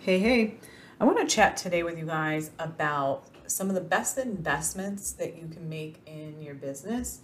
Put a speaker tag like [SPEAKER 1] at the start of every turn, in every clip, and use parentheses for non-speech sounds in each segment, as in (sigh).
[SPEAKER 1] Hey, hey. I want to chat today with you guys about some of the best investments that you can make in your business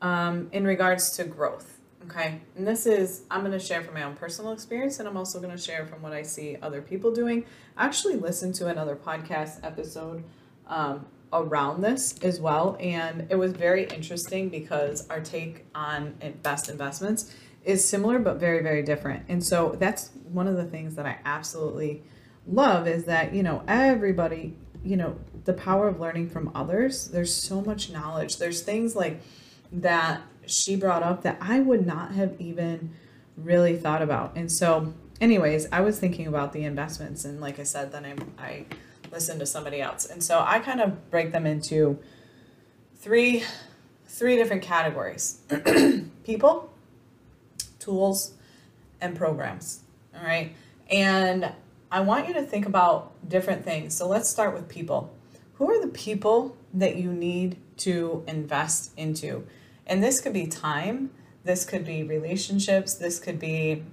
[SPEAKER 1] um, in regards to growth. Okay. And this is, I'm going to share from my own personal experience, and I'm also going to share from what I see other people doing. I actually listened to another podcast episode um, around this as well, and it was very interesting because our take on best investments is similar but very, very different. And so that's one of the things that I absolutely love is that you know everybody you know the power of learning from others there's so much knowledge. There's things like that she brought up that i would not have even really thought about. And so anyways i was thinking about the investments and like i said then i, I listened to somebody else. And so i kind of break them into three three different categories. (clears throat) People tools and programs all right and I want you to think about different things. So let's start with people. Who are the people that you need to invest into? And this could be time, this could be relationships, this could be,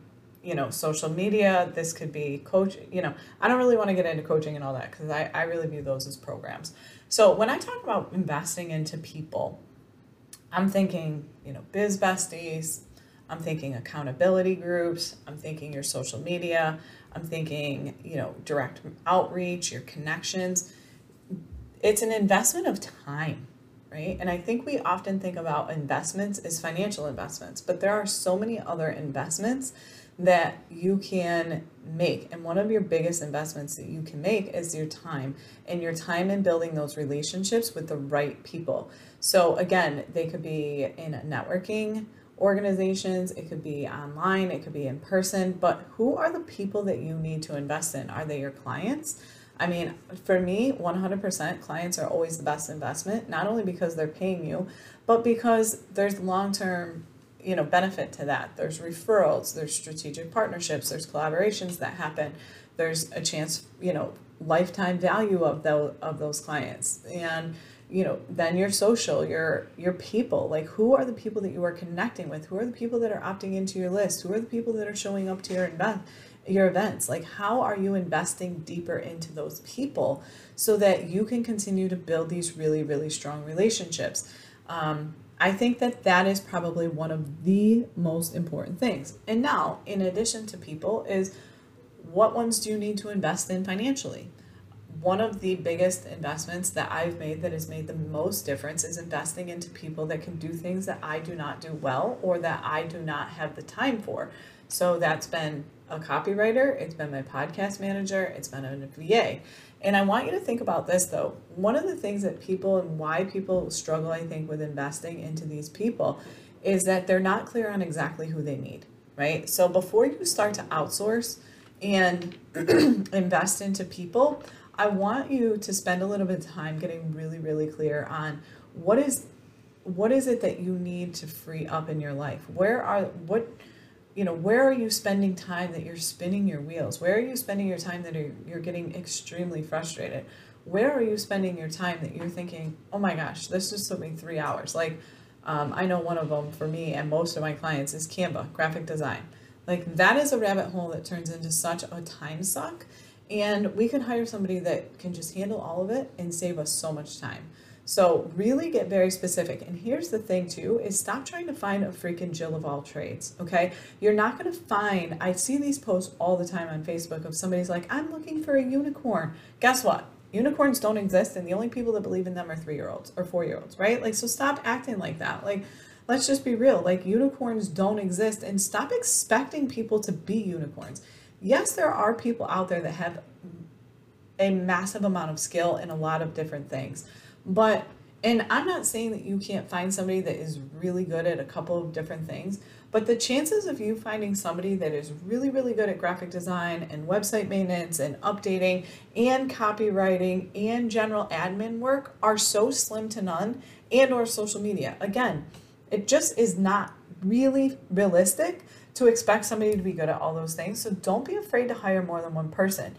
[SPEAKER 1] you know, social media, this could be coach, you know, I don't really want to get into coaching and all that because I, I really view those as programs. So when I talk about investing into people, I'm thinking, you know, biz besties, I'm thinking accountability groups, I'm thinking your social media, I'm thinking, you know, direct outreach, your connections. It's an investment of time, right? And I think we often think about investments as financial investments, but there are so many other investments that you can make. And one of your biggest investments that you can make is your time and your time in building those relationships with the right people. So, again, they could be in networking organizations, it could be online, it could be in person, but who are the people that you need to invest in? Are they your clients? I mean, for me, 100% clients are always the best investment, not only because they're paying you, but because there's long-term, you know, benefit to that. There's referrals, there's strategic partnerships, there's collaborations that happen. There's a chance, you know, lifetime value of those of those clients. And you know then your social your your people. Like who are the people that you are connecting with? Who are the people that are opting into your list? Who are the people that are showing up to your event your events? Like how are you investing deeper into those people so that you can continue to build these really really strong relationships? Um, i think that that is probably one of the most important things. And now in addition to people is what ones do you need to invest in financially one of the biggest investments that I've made that has made the most difference is investing into people that can do things that I do not do well or that I do not have the time for. So that's been a copywriter, it's been my podcast manager, it's been a VA. And I want you to think about this though. One of the things that people and why people struggle, I think, with investing into these people is that they're not clear on exactly who they need, right? So before you start to outsource and (clears throat) invest into people, I want you to spend a little bit of time getting really, really clear on what is what is it that you need to free up in your life? Where are what you know, where are you spending time that you're spinning your wheels? Where are you spending your time that are, you're getting extremely frustrated? Where are you spending your time that you're thinking, oh my gosh, this just took me three hours? Like, um, I know one of them for me and most of my clients is Canva, graphic design. Like, that is a rabbit hole that turns into such a time suck and we can hire somebody that can just handle all of it and save us so much time. So really get very specific. And here's the thing too, is stop trying to find a freaking Jill of all trades, okay? You're not gonna find, I see these posts all the time on Facebook of somebody's like, I'm looking for a unicorn. Guess what? Unicorns don't exist and the only people that believe in them are three-year-olds or four-year-olds, right? Like, so stop acting like that. Like, let's just be real. Like, unicorns don't exist and stop expecting people to be unicorns yes, there are people out there that have a massive amount of skill in a lot of different things, but And I'm not saying that you can't find somebody that is really good at a couple of different things, but the chances of you finding somebody that is really, really good at graphic design and website maintenance and updating and copywriting and general admin work are so slim to none and or social media. Again, it just is not really realistic to expect somebody to be good at all those things. So don't be afraid to hire more than one person.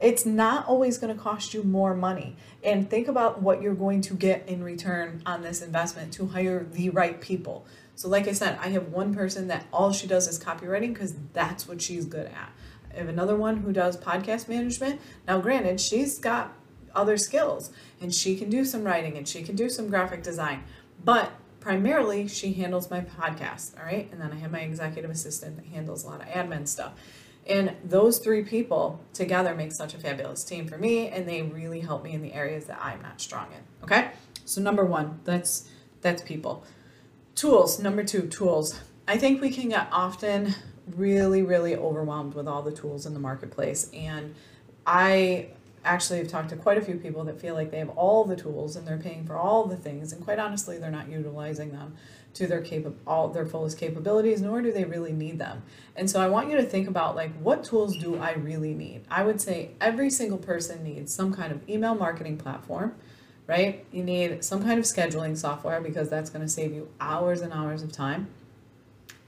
[SPEAKER 1] It's not always going to cost you more money. And think about what you're going to get in return on this investment to hire the right people. So, like I said, I have one person that all she does is copywriting because that's what she's good at. I have another one who does podcast management. Now, granted, she's got other skills and she can do some writing and she can do some graphic design, but primarily she handles my podcast. All right. And then I have my executive assistant that handles a lot of admin stuff. And those three people together make such a fabulous team for me, and they really help me in the areas that I'm not strong in. Okay? So number one, that's that's people. Tools, number two, tools. I think we can get often really, really overwhelmed with all the tools in the marketplace. And I actually have talked to quite a few people that feel like they have all the tools and they're paying for all the things. And quite honestly, they're not utilizing them to their cap- all their fullest capabilities, nor do they really need them. And so I want you to think about like what tools do I really need? I would say every single person needs some kind of email marketing platform right? You need some kind of scheduling software because that's going to save you hours and hours of time.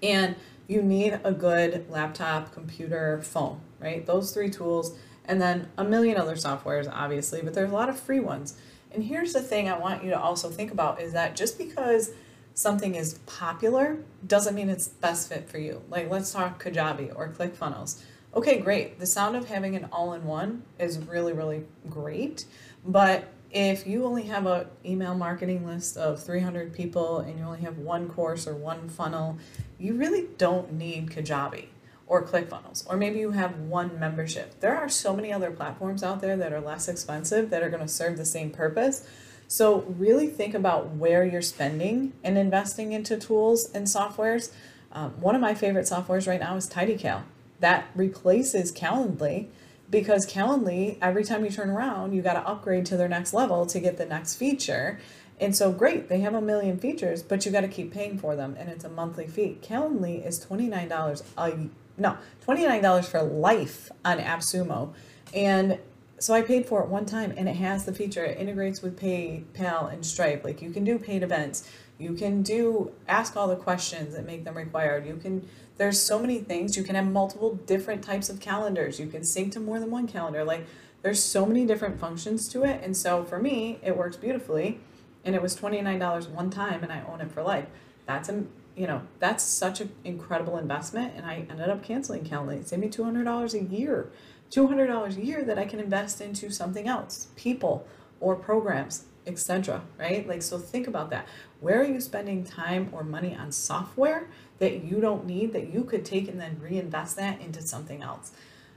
[SPEAKER 1] And you need a good laptop, computer, phone, right? Those three tools, and then a million other softwares, obviously, but there's a lot of free ones. And here's the thing I want you to also think about is that just because something is popular doesn't mean it's best fit for you. Like let's talk Kajabi or ClickFunnels. Okay, great. The sound of having an all-in-one is really, really great, but if you only have an email marketing list of 300 people and you only have one course or one funnel, you really don't need Kajabi or ClickFunnels, or maybe you have one membership. There are so many other platforms out there that are less expensive that are going to serve the same purpose. So really think about where you're spending and investing into tools and softwares. Um, one of my favorite softwares right now is TidyCal. That replaces Calendly because Calendly, every time you turn around, you got to upgrade to their next level to get the next feature. And so great, they have a million features, but you got to keep paying for them, and it's a monthly fee. Calendly is twenty nine dollars a no twenty nine dollars for life on AppSumo, and so I paid for it one time, and it has the feature. It integrates with PayPal and Stripe. Like you can do paid events, you can do ask all the questions that make them required. You can there's so many things. You can have multiple different types of calendars. You can sync to more than one calendar. Like there's so many different functions to it. And so for me, it works beautifully. And it was $29 one time and I own it for life. That's a you know, that's such an incredible investment. And I ended up canceling Calendly. It saved me $200 a year. $200 a year that I can invest into something else, people or programs, etc. Right? Like, so think about that. Where are you spending time or money on software that you don't need that you could take and then reinvest that into something else.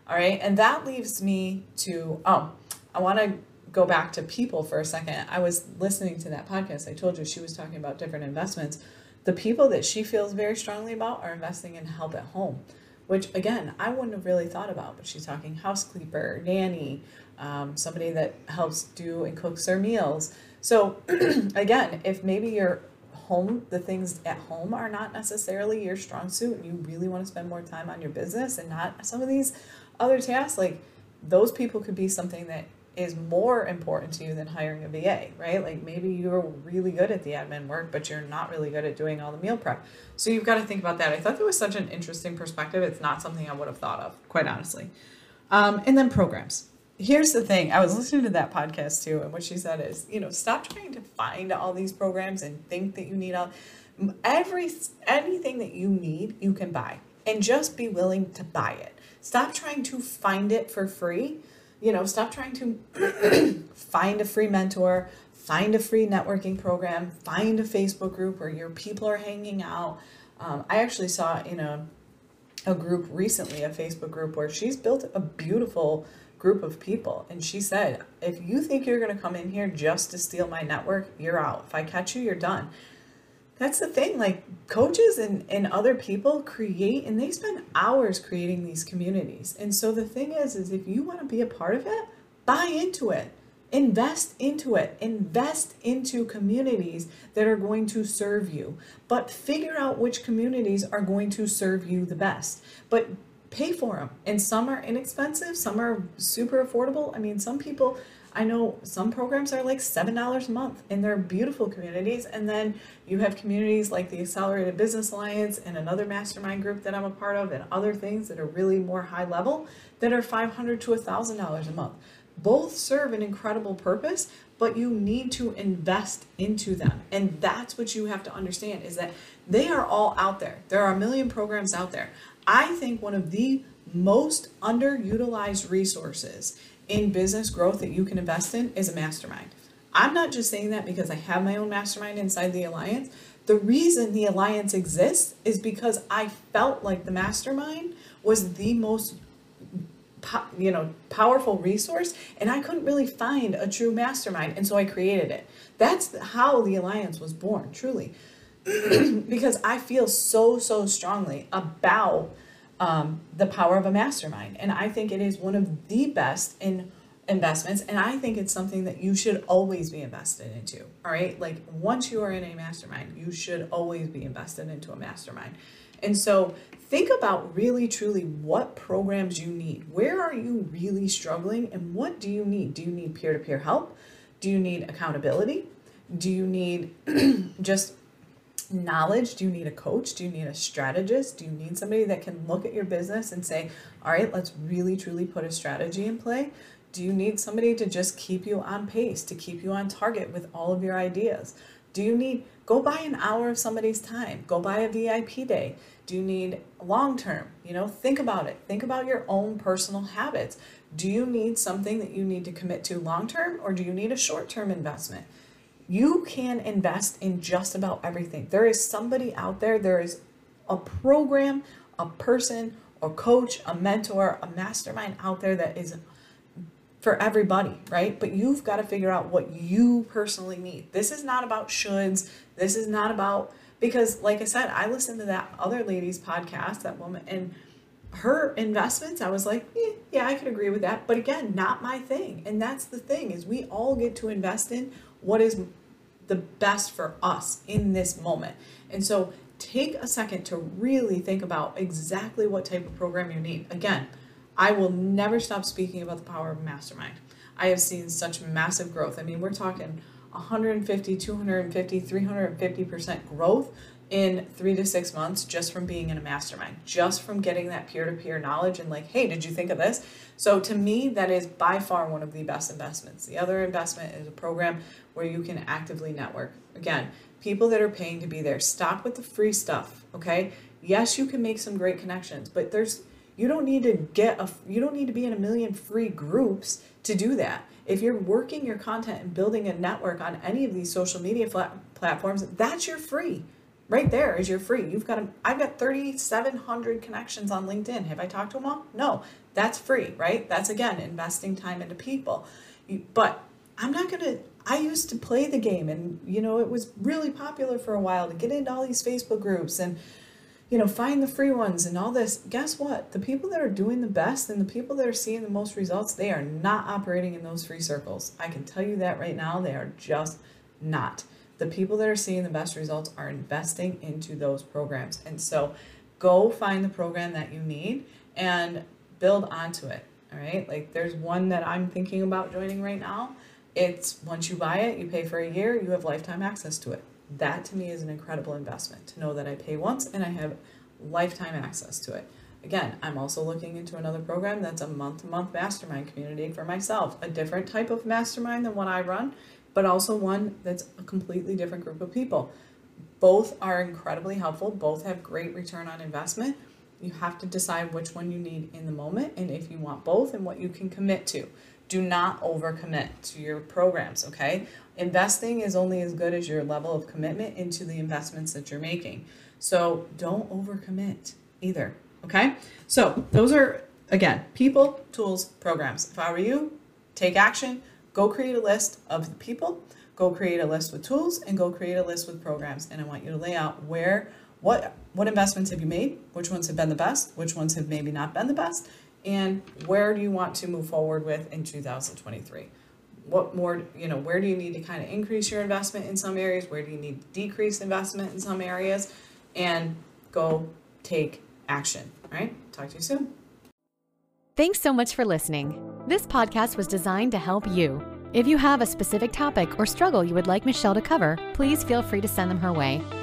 [SPEAKER 1] All right. And that leaves me to, oh, I want to go back to people for a second. I was listening to that podcast. I told you she was talking about different investments. The people that she feels very strongly about are investing in help at home, which again, I wouldn't have really thought about, but she's talking housekeeper, nanny, um, somebody that helps do and cooks their meals. So (clears throat) again, if maybe you're home the things at home are not necessarily your strong suit and you really want to spend more time on your business and not some of these other tasks like those people could be something that is more important to you than hiring a VA, right? Like maybe you're really good at the admin work, but you're not really good at doing all the meal prep. So you've got to think about that. I thought that was such an interesting perspective. It's not something I would have thought of, quite honestly. Um, and then programs here's the thing i was listening to that podcast too and what she said is you know stop trying to find all these programs and think that you need all every anything that you need you can buy and just be willing to buy it stop trying to find it for free you know stop trying to (coughs) find a free mentor find a free networking program find a facebook group where your people are hanging out um, i actually saw in a a group recently a facebook group where she's built a beautiful group of people. And she said, if you think you're going to come in here just to steal my network, you're out. If I catch you, you're done. That's the thing. Like coaches and, and other people create and they spend hours creating these communities. And so the thing is, is if you want to be a part of it, buy into it. invest into it. Invest into communities that are going to serve you. But figure out which communities are going to serve you the best. But pay for them. And some are inexpensive, some are super affordable. I mean, some people I know some programs are like $7 a month and they're beautiful communities. And then you have communities like the Accelerated Business Alliance and another mastermind group that I'm a part of and other things that are really more high level that are 500 to $1,000 a month. Both serve an incredible purpose, but you need to invest into them. And that's what you have to understand is that they are all out there. There are a million programs out there. I think one of the most underutilized resources in business growth that you can invest in is a mastermind. I'm not just saying that because I have my own mastermind inside the alliance. The reason the alliance exists is because I felt like the mastermind was the most you know powerful resource and I couldn't really find a true mastermind and so I created it. That's how the alliance was born, truly. (clears throat) because I feel so so strongly about um, the power of a mastermind. And I think it is one of the best in investments. And I think it's something that you should always be invested into. All right. Like once you are in a mastermind, you should always be invested into a mastermind. And so think about really truly what programs you need. Where are you really struggling and what do you need? Do you need peer to peer help? Do you need accountability? Do you need (clears throat) just knowledge? Do you need a coach? Do you need a strategist? Do you need somebody that can look at your business and say, all right, let's really truly put a strategy in play? Do you need somebody to just keep you on pace, to keep you on target with all of your ideas? Do you need, go buy an hour of somebody's time, go buy a VIP day. Do you need long term? You know, think about it. Think about your own personal habits. Do you need something that you need to commit to long term or do you need a short term investment? You can invest in just about everything. There is somebody out there, there is a program, a person, a coach, a mentor, a mastermind out there that is for everybody, right? But you've got to figure out what you personally need. This is not about shoulds. This is not about, because like I said, I listened to that other lady's podcast, that woman, and her investments, I was like, eh, yeah, I could agree with that. But again, not my thing. And that's the thing is we all get to invest in what is the best for us in this moment. And so take a second to really think about exactly what type of program you need. Again, I will never stop speaking about the power of mastermind. I have seen such massive growth. I mean, we're talking 150, 250, 350% growth in three to six months just from being in a mastermind, just from getting that peer to peer knowledge and like, hey, did you think of this? So to me, that is by far one of the best investments. The other investment is a program where you can actively network. Again, people that are paying to be there, stop with the free stuff, okay? Yes, you can make some great connections, but there's you don't need to get a you don't need to be in a million free groups to do that. If you're working your content and building a network on any of these social media flat, platforms, that's your free. Right there is your free. You've got a, I've got 3700 connections on LinkedIn. Have I talked to them all? No. That's free, right? That's again investing time into people. You, but I'm not going to I used to play the game and you know it was really popular for a while to get into all these Facebook groups and you know find the free ones and all this. Guess what? The people that are doing the best and the people that are seeing the most results, they are not operating in those free circles. I can tell you that right now, they are just not. The people that are seeing the best results are investing into those programs. And so go find the program that you need and build onto it. All right. Like there's one that I'm thinking about joining right now it's once you buy it, you pay for a year, you have lifetime access to it. That to me is an incredible investment to know that I pay once and I have lifetime access to it. Again, I'm also looking into another program that's a month to month mastermind community for myself, a different type of mastermind than what I run, but also one that's a completely different group of people. Both are incredibly helpful, both have great return on investment. You have to decide which one you need in the moment and if you want both and what you can commit to do not overcommit to your programs, okay? Investing is only as good as your level of commitment into the investments that you're making. So don't overcommit either, okay? So those are, again, people, tools, programs. If I were you, take action, go create a list of the people, go create a list with tools, and go create a list with programs. And I want you to lay out where, what, what investments have you made, which ones have been the best, which ones have maybe not been the best, and where do you want to move forward with in 2023? What more, you know, where do you need to kind of increase your investment in some areas? Where do you need to decrease investment in some areas? And go take action. Right. Talk to you soon.
[SPEAKER 2] Thanks so much for listening. This podcast was designed to help you. If you have a specific topic or struggle you would like Michelle to cover, please feel free to send them her way.